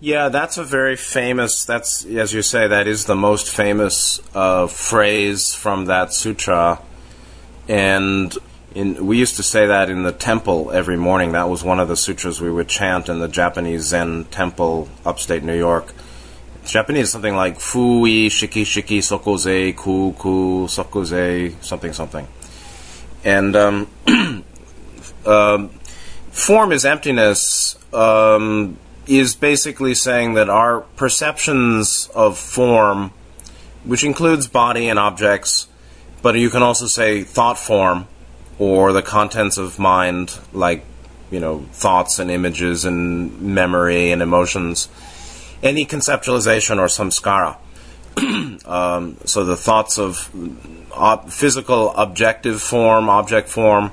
Yeah, that's a very famous. That's as you say, that is the most famous uh, phrase from that sutra, and in, we used to say that in the temple every morning. That was one of the sutras we would chant in the Japanese Zen temple, upstate New York. It's Japanese something like fui shiki shiki sokoze ku ku sokoze something something, and um, um, form is emptiness. Um, is basically saying that our perceptions of form, which includes body and objects, but you can also say thought form or the contents of mind, like, you know, thoughts and images and memory and emotions, any conceptualization or samskara. um, so the thoughts of ob- physical objective form, object form,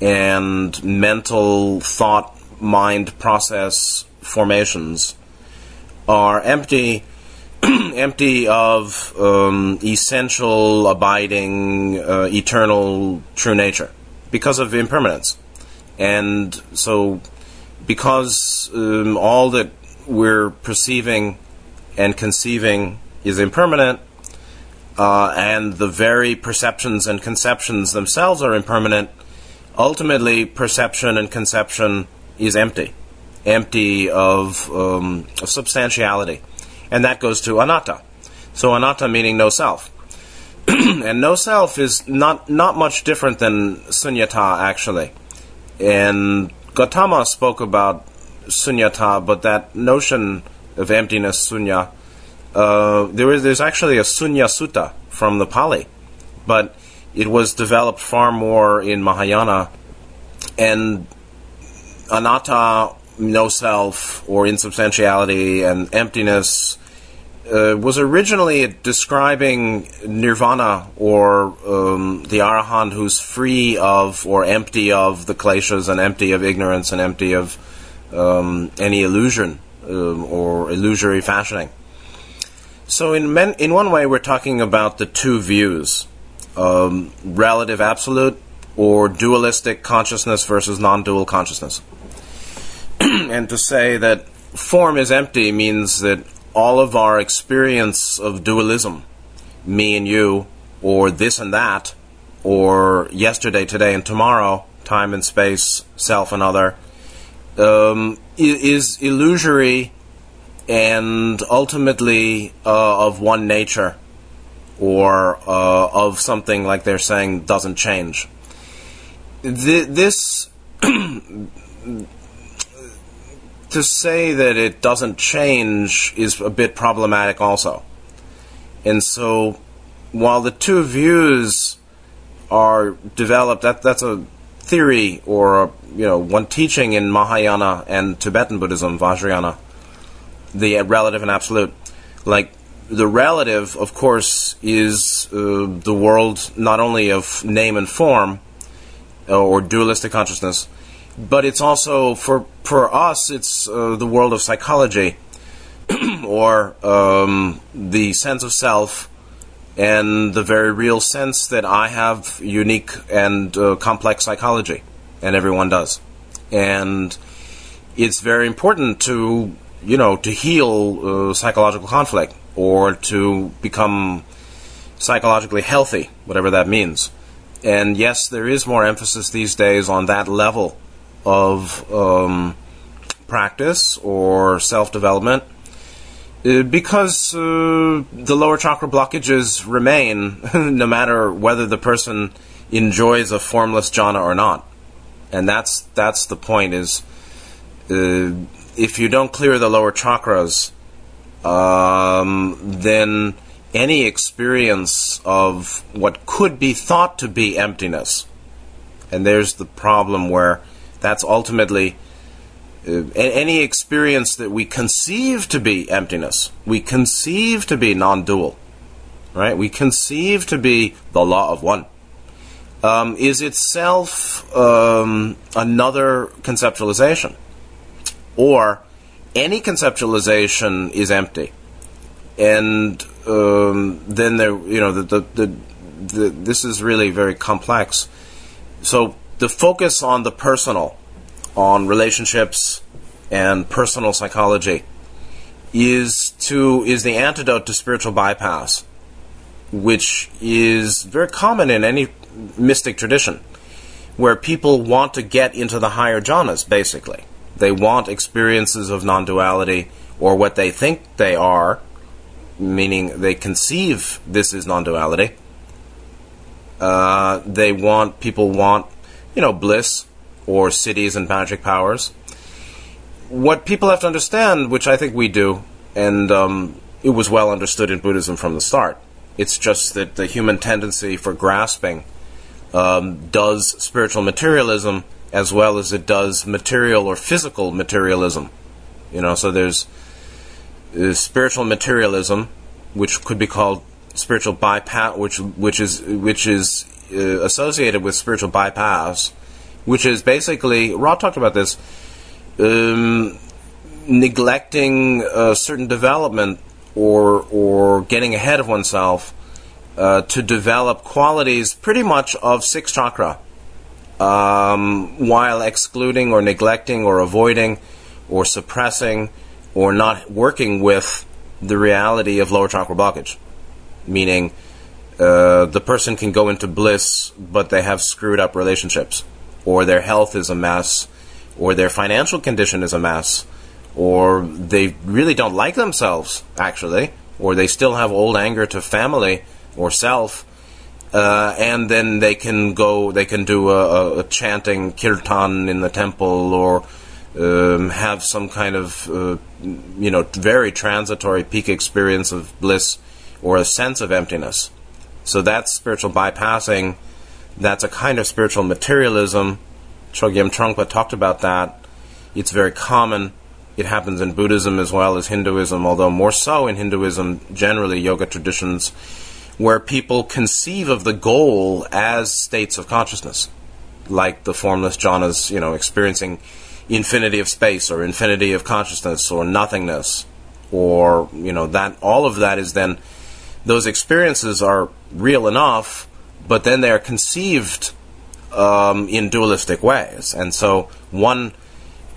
and mental thought mind process formations are empty, empty of um, essential, abiding, uh, eternal, true nature because of impermanence. And so, because um, all that we're perceiving and conceiving is impermanent, uh, and the very perceptions and conceptions themselves are impermanent, ultimately perception and conception is empty empty of, um, of substantiality. And that goes to anatta. So anatta meaning no self. and no self is not, not much different than sunyata, actually. And Gautama spoke about sunyata, but that notion of emptiness, sunya, uh, there is, there's actually a sunya sutta from the Pali, but it was developed far more in Mahayana. And anatta no self or insubstantiality and emptiness uh, was originally describing nirvana or um, the arahant who's free of or empty of the kleshas and empty of ignorance and empty of um, any illusion um, or illusory fashioning. So in men, in one way, we're talking about the two views: um, relative absolute or dualistic consciousness versus non-dual consciousness. and to say that form is empty means that all of our experience of dualism, me and you, or this and that, or yesterday, today, and tomorrow, time and space, self and other, um, is illusory and ultimately uh, of one nature or uh, of something like they're saying doesn't change. Th- this to say that it doesn't change is a bit problematic also. And so, while the two views are developed, that that's a theory or a, you know one teaching in Mahayana and Tibetan Buddhism, Vajrayana, the relative and absolute. Like the relative, of course, is uh, the world not only of name and form uh, or dualistic consciousness, but it's also for for us it's uh, the world of psychology or um, the sense of self and the very real sense that I have unique and uh, complex psychology and everyone does. And it's very important to you know to heal uh, psychological conflict or to become psychologically healthy whatever that means. And yes there is more emphasis these days on that level of um, practice or self development uh, because uh, the lower chakra blockages remain no matter whether the person enjoys a formless jhana or not. And that's that's the point is uh, if you don't clear the lower chakras, um, then any experience of what could be thought to be emptiness, and there's the problem where that's ultimately uh, any experience that we conceive to be emptiness, we conceive to be non dual, right? We conceive to be the law of one, um, is itself um, another conceptualization. Or any conceptualization is empty. And um, then there, you know, the, the, the, the, this is really very complex. So the focus on the personal, on relationships and personal psychology, is to is the antidote to spiritual bypass, which is very common in any mystic tradition, where people want to get into the higher jhanas. Basically, they want experiences of non-duality or what they think they are, meaning they conceive this is non-duality. Uh, they want people want you know bliss or siddhis and magic powers what people have to understand, which I think we do, and um, it was well understood in Buddhism from the start, it's just that the human tendency for grasping um, does spiritual materialism as well as it does material or physical materialism. You know, so there's, there's spiritual materialism, which could be called spiritual bypass, which which is which is uh, associated with spiritual bypass, which is basically Ra talked about this um, neglecting a certain development or or getting ahead of oneself uh, to develop qualities pretty much of six chakra, um, while excluding or neglecting or avoiding or suppressing or not working with the reality of lower chakra blockage, meaning. Uh, the person can go into bliss, but they have screwed up relationships, or their health is a mess, or their financial condition is a mess, or they really don't like themselves, actually, or they still have old anger to family or self, uh, and then they can go, they can do a, a chanting kirtan in the temple or um, have some kind of, uh, you know, very transitory peak experience of bliss or a sense of emptiness. So that's spiritual bypassing. That's a kind of spiritual materialism Chogyam Trungpa talked about that. It's very common. It happens in Buddhism as well as Hinduism, although more so in Hinduism, generally yoga traditions, where people conceive of the goal as states of consciousness, like the formless jhanas, you know, experiencing infinity of space or infinity of consciousness or nothingness, or you know that all of that is then those experiences are real enough, but then they are conceived um, in dualistic ways. And so, one,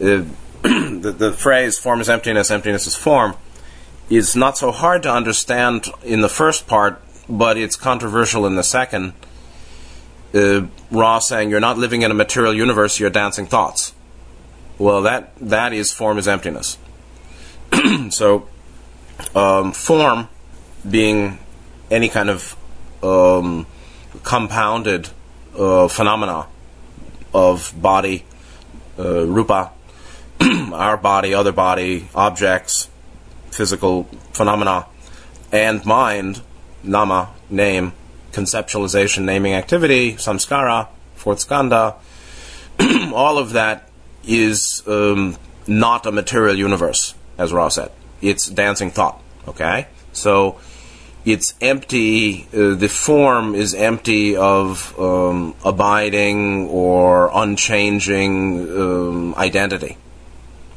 uh, the, the phrase form is emptiness, emptiness is form, is not so hard to understand in the first part, but it's controversial in the second. Uh, Ra saying you're not living in a material universe, you're dancing thoughts. Well, that that is form is emptiness. so, um, form being any kind of um, compounded uh, phenomena of body, uh, rupa, our body, other body, objects, physical phenomena, and mind, nama, name, conceptualization, naming activity, samskara, fourth skandha, all of that is um, not a material universe, as Ra said. It's dancing thought. Okay? So it's empty, uh, the form is empty of um, abiding or unchanging um, identity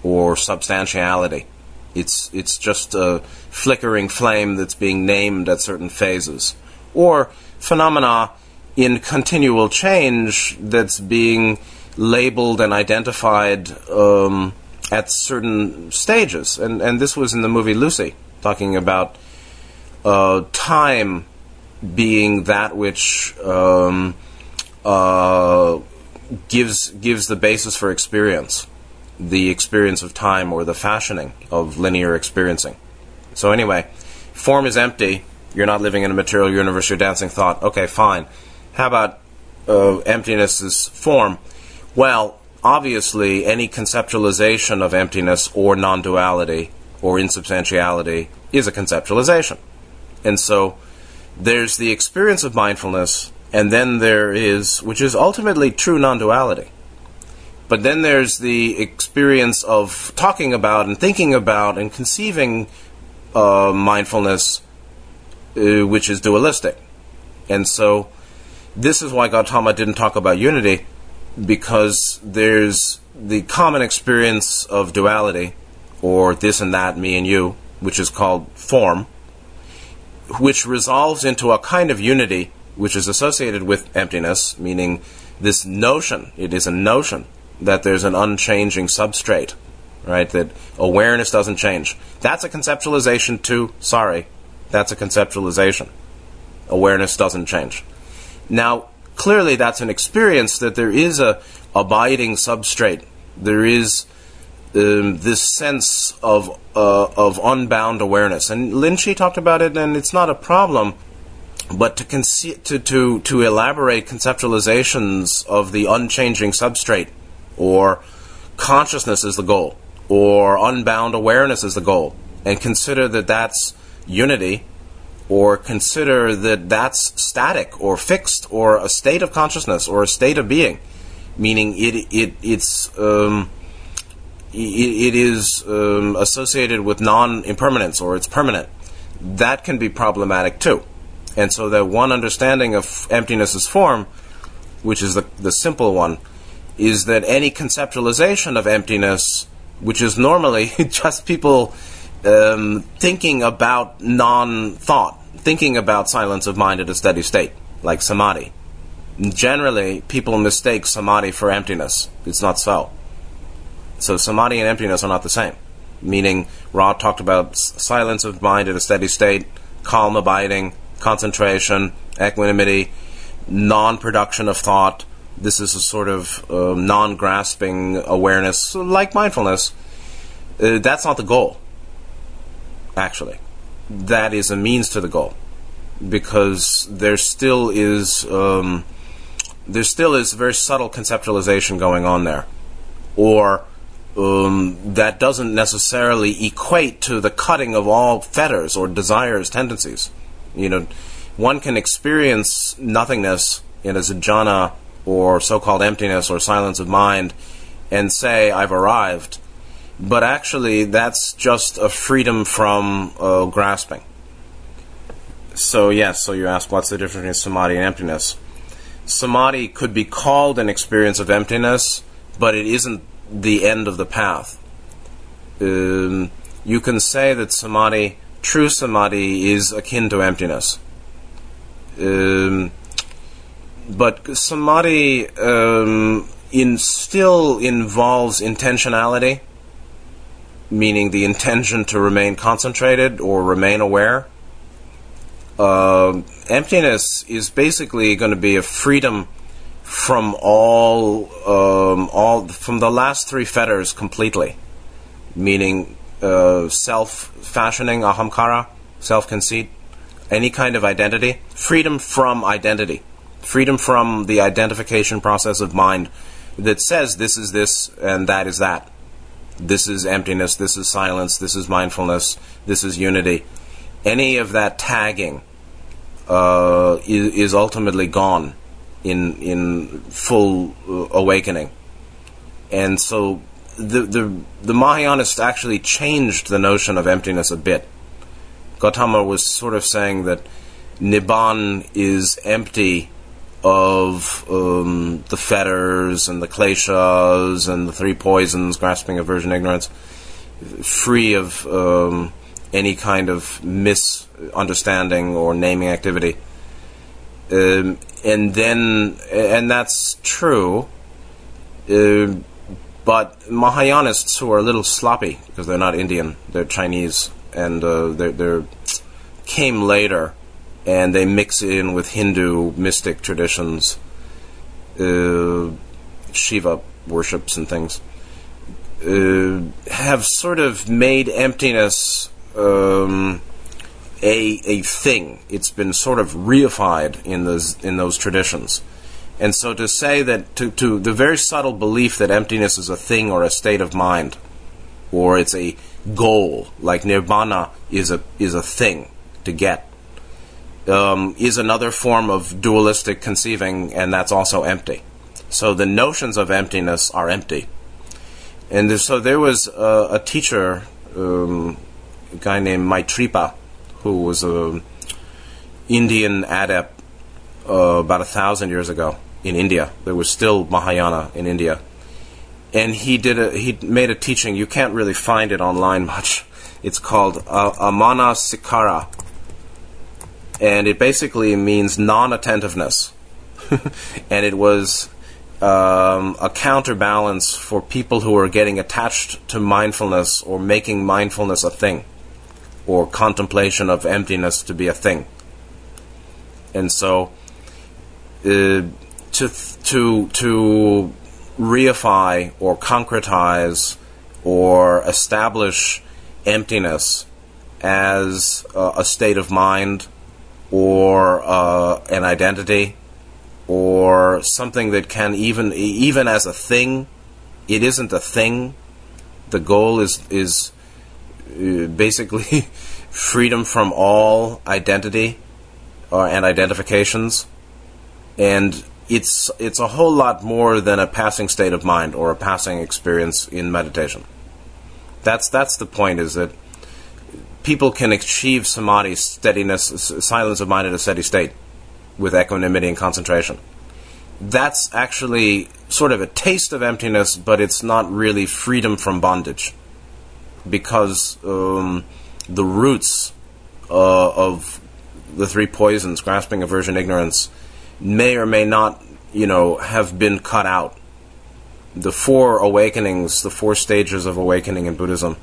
or substantiality. It's, it's just a flickering flame that's being named at certain phases. Or phenomena in continual change that's being labeled and identified um, at certain stages. And, and this was in the movie Lucy, talking about uh, time being that which um, uh, gives gives the basis for experience, the experience of time or the fashioning of linear experiencing. So anyway, form is empty. You're not living in a material universe. You're dancing thought. Okay, fine. How about uh, emptiness is form? Well, obviously, any conceptualization of emptiness or non-duality or insubstantiality is a conceptualization. And so there's the experience of mindfulness, and then there is, which is ultimately true non duality. But then there's the experience of talking about and thinking about and conceiving uh, mindfulness, uh, which is dualistic. And so this is why Gautama didn't talk about unity, because there's the common experience of duality, or this and that, me and you, which is called form which resolves into a kind of unity which is associated with emptiness, meaning this notion, it is a notion that there's an unchanging substrate right? That awareness doesn't change. That's a conceptualization too. Sorry, that's a conceptualization. Awareness doesn't change. Now, clearly, that's an experience that there is a abiding substrate. There is um, this sense of uh, of unbound awareness, and Lin Chi talked about it, and it's not a problem. But to, conce- to to to elaborate conceptualizations of the unchanging substrate, or consciousness is the goal, or unbound awareness is the goal, and consider that that's unity, or consider that that's static or fixed, or a state of consciousness, or a state of being, meaning it it it's um, it, is um, associated with non-impermanence or it's permanent. That can be problematic too. And so that one understanding of emptiness as form, which is the, the simple one, is that any conceptualization of emptiness, which is normally just people um, thinking about non thought, thinking about silence of mind at a steady state, like samadhi. Generally, people mistake samadhi for emptiness. It's not so. So, samadhi and emptiness are not the same. Meaning, Ra talked about silence of mind in a steady state, calm abiding, concentration, equanimity, non production of thought. This is a sort of uh, non grasping awareness, like mindfulness. Uh, that's not the goal, actually. That is a means to the goal. Because there still is. Um, there still is very subtle conceptualization going on there. Or um, that doesn't necessarily equate to the cutting of all fetters or desires, tendencies. You know, one can experience nothingness in a jhana or so-called emptiness or silence of mind and say, I've arrived. But actually, that's just a freedom from uh, grasping. So, yes, so you ask, what's the difference between samadhi and emptiness? Samadhi could be called an experience of emptiness, but it isn't the end of the path. Um, you can say that samadhi true samadhi is akin to emptiness. Um, but samadhi um, in still involves intentionality, meaning the intention to remain concentrated or remain aware. Uh, emptiness is basically going to be a freedom from all, um, all from the last three fetters completely, meaning uh, self fashioning, ahamkara, self conceit, any kind of identity, freedom from identity, freedom from the identification process of mind that says this is this and that is that. This is emptiness, this is silence, this is mindfulness, this is unity. Any of that tagging uh, is, is, ultimately gone in in full uh, awakening, and so the, the, the Mahayanists actually changed the notion of emptiness a bit. Gautama was sort of saying that Nibbana is empty of um, the fetters and the kleshas and the three poisons, grasping, aversion, ignorance, free of um, any kind of misunderstanding or naming activity. Um, and then, and that's true. Uh, but Mahayanists who are a little sloppy because they're not Indian, they're Chinese, and uh, they're, they're, came later, and they mix in with Hindu mystic traditions, uh, Shiva worships and things. Uh, have sort of made emptiness um, a a thing. It's been sort of reified in those in those traditions. And so to say that, to, to the very subtle belief that emptiness is a thing or a state of mind, or it's a goal, like nirvana is a, is a thing to get, um, is another form of dualistic conceiving, and that's also empty. So the notions of emptiness are empty. And so there was a, a teacher, um, a guy named Maitripa, who was an Indian adept uh, about a thousand years ago in India. There was still Mahayana in India, and he did a he made a teaching. You can't really find it online much. It's called uh, Amanasikara, and it basically means non-attentiveness. and it was um, a counterbalance for people who are getting attached to mindfulness or making mindfulness a thing or contemplation of emptiness to be a thing. And so, uh, to to to reify or concretize or establish emptiness as uh, a state of mind or uh, an identity or something that can even even as a thing it isn't a thing the goal is is basically freedom from all identity or and identifications and it's it's a whole lot more than a passing state of mind or a passing experience in meditation that's that's the point is that people can achieve samadhi steadiness silence of mind at a steady state with equanimity and concentration. That's actually sort of a taste of emptiness, but it's not really freedom from bondage. Because um, the roots uh, of the three poisons, grasping, aversion, ignorance, may or may not, you know, have been cut out. The four awakenings, the four stages of awakening in Buddhism,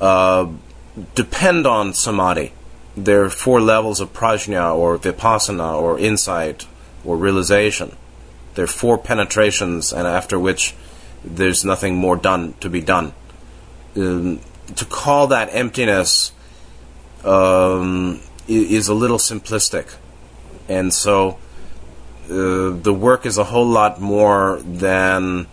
uh, depend on samadhi there are four levels of prajna or vipassana or insight or realization. There are four penetrations, and after which there's nothing more done to be done. Um, to call that emptiness um, is a little simplistic, and so uh, the work is a whole lot more than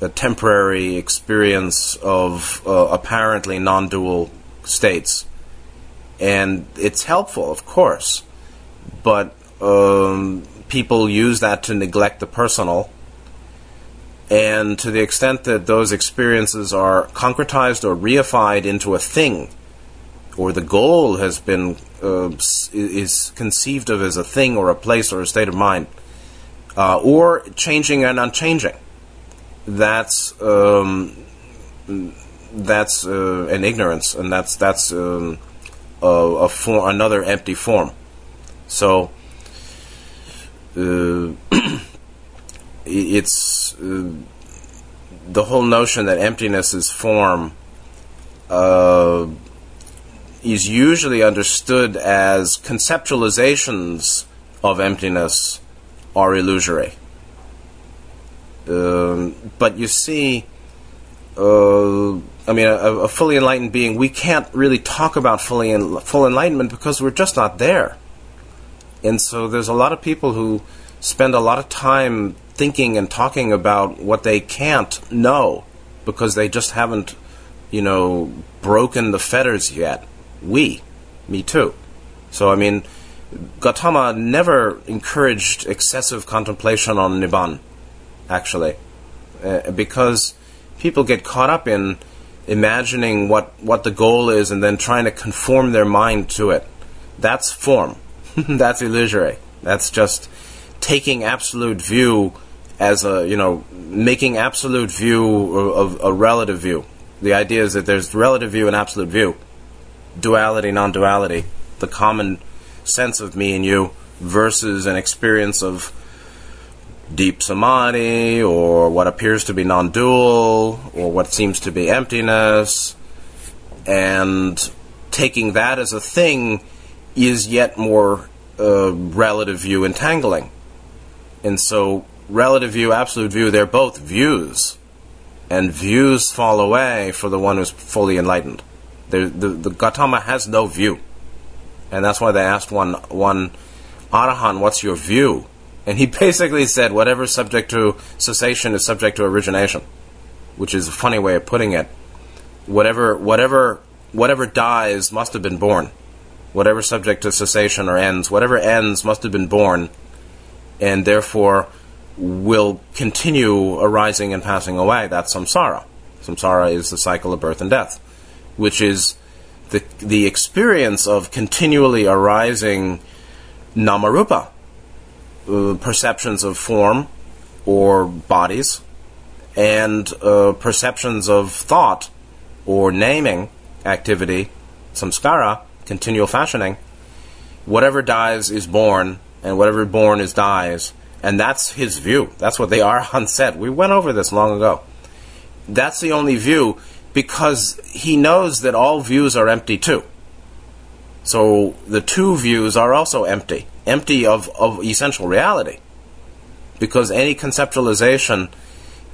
a temporary experience of uh, apparently non-dual states and it's helpful, of course, but um, people use that to neglect the personal. And to the extent that those experiences are concretized or reified into a thing, or the goal has been uh, is conceived of as a thing or a place or a state of mind, uh, or changing and unchanging, that's um, that's uh, an ignorance, and that's that's um, a, a form, another empty form. So uh, it's uh, the whole notion that emptiness is form uh, is usually understood as conceptualizations of emptiness are illusory. Um, but you see, uh, I mean, a, a, fully enlightened being, we can't really talk about fully en- full enlightenment because we're just not there. And so there's a lot of people who spend a lot of time thinking and talking about what they can't know because they just haven't, you know, broken the fetters yet. We, me too. So, I mean, Gautama never encouraged excessive contemplation on Nibbana, actually, uh, because people get caught up in imagining what, what the goal is and then trying to conform their mind to it. That's form. That's illusory. That's just taking absolute view as a, you know, making absolute view of a relative view. The idea is that there's relative view and absolute view, duality, non duality, the common sense of me and you versus an experience of deep samadhi or what appears to be non dual or what seems to be emptiness. And taking that as a thing is yet more uh, relative view entangling. And so, relative view, absolute view, they're both views. And views fall away for the one who's fully enlightened. The, the, the Gautama has no view. And that's why they asked one, one Arahant, what's your view? And he basically said whatever subject to cessation is subject to origination, which is a funny way of putting it. Whatever, whatever, whatever dies must have been born. Whatever subject to cessation or ends, whatever ends must have been born, and therefore will continue arising and passing away. That's samsara. Samsara is the cycle of birth and death, which is the the experience of continually arising namarupa, uh, perceptions of form or bodies and uh, perceptions of thought or naming activity, samskara, continual fashioning. Whatever dies is born, and whatever born is dies, And that's his view. That's what the Arahant said. We went over this long ago. That's the only view because he knows that all views are empty too. So the two views are also empty, empty of, of essential reality. Because any conceptualization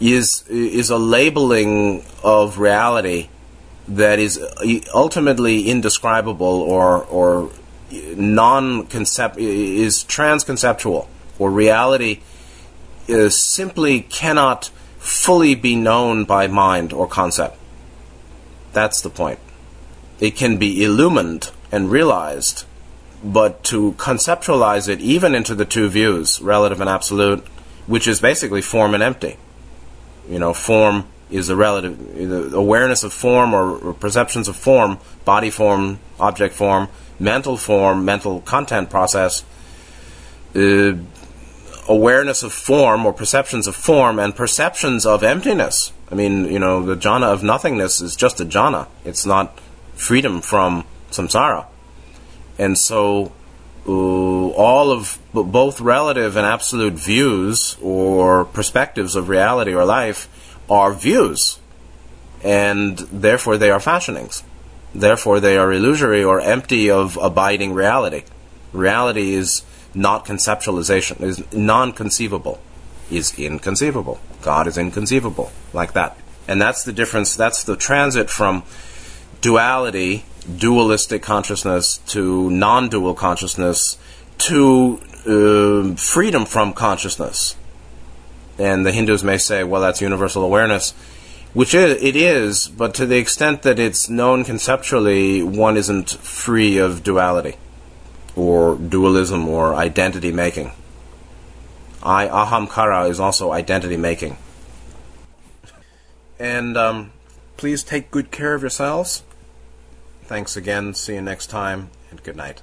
is, is a labeling of reality that is uh, ultimately indescribable or, or uh, non-concept is transconceptual or reality is simply cannot fully be known by mind or concept. That's the point. It can be illumined and realized, but to conceptualize it even into the two views, relative and absolute, which is basically form and empty. You know, form is a relative awareness of form or, or perceptions of form, body form, object form, mental form, mental content process, uh, awareness of form or perceptions of form and perceptions of emptiness. I mean, you know, the jhana of nothingness is just a jhana. It's not freedom from samsara. And so, uh, all of b- both relative and absolute views or perspectives of reality or life are views. And therefore, they are fashionings. Therefore, they are illusory or empty of abiding reality. Reality is not conceptualization, is non conceivable, is inconceivable. God is inconceivable, like that. And that's the difference, that's the transit from duality, dualistic consciousness, to non dual consciousness, to uh, freedom from consciousness. And the Hindus may say, well, that's universal awareness which it is, but to the extent that it's known conceptually, one isn't free of duality or dualism or identity making. I ahamkara is also identity making. And um, please take good care of yourselves. Thanks again. See you next time, and good night.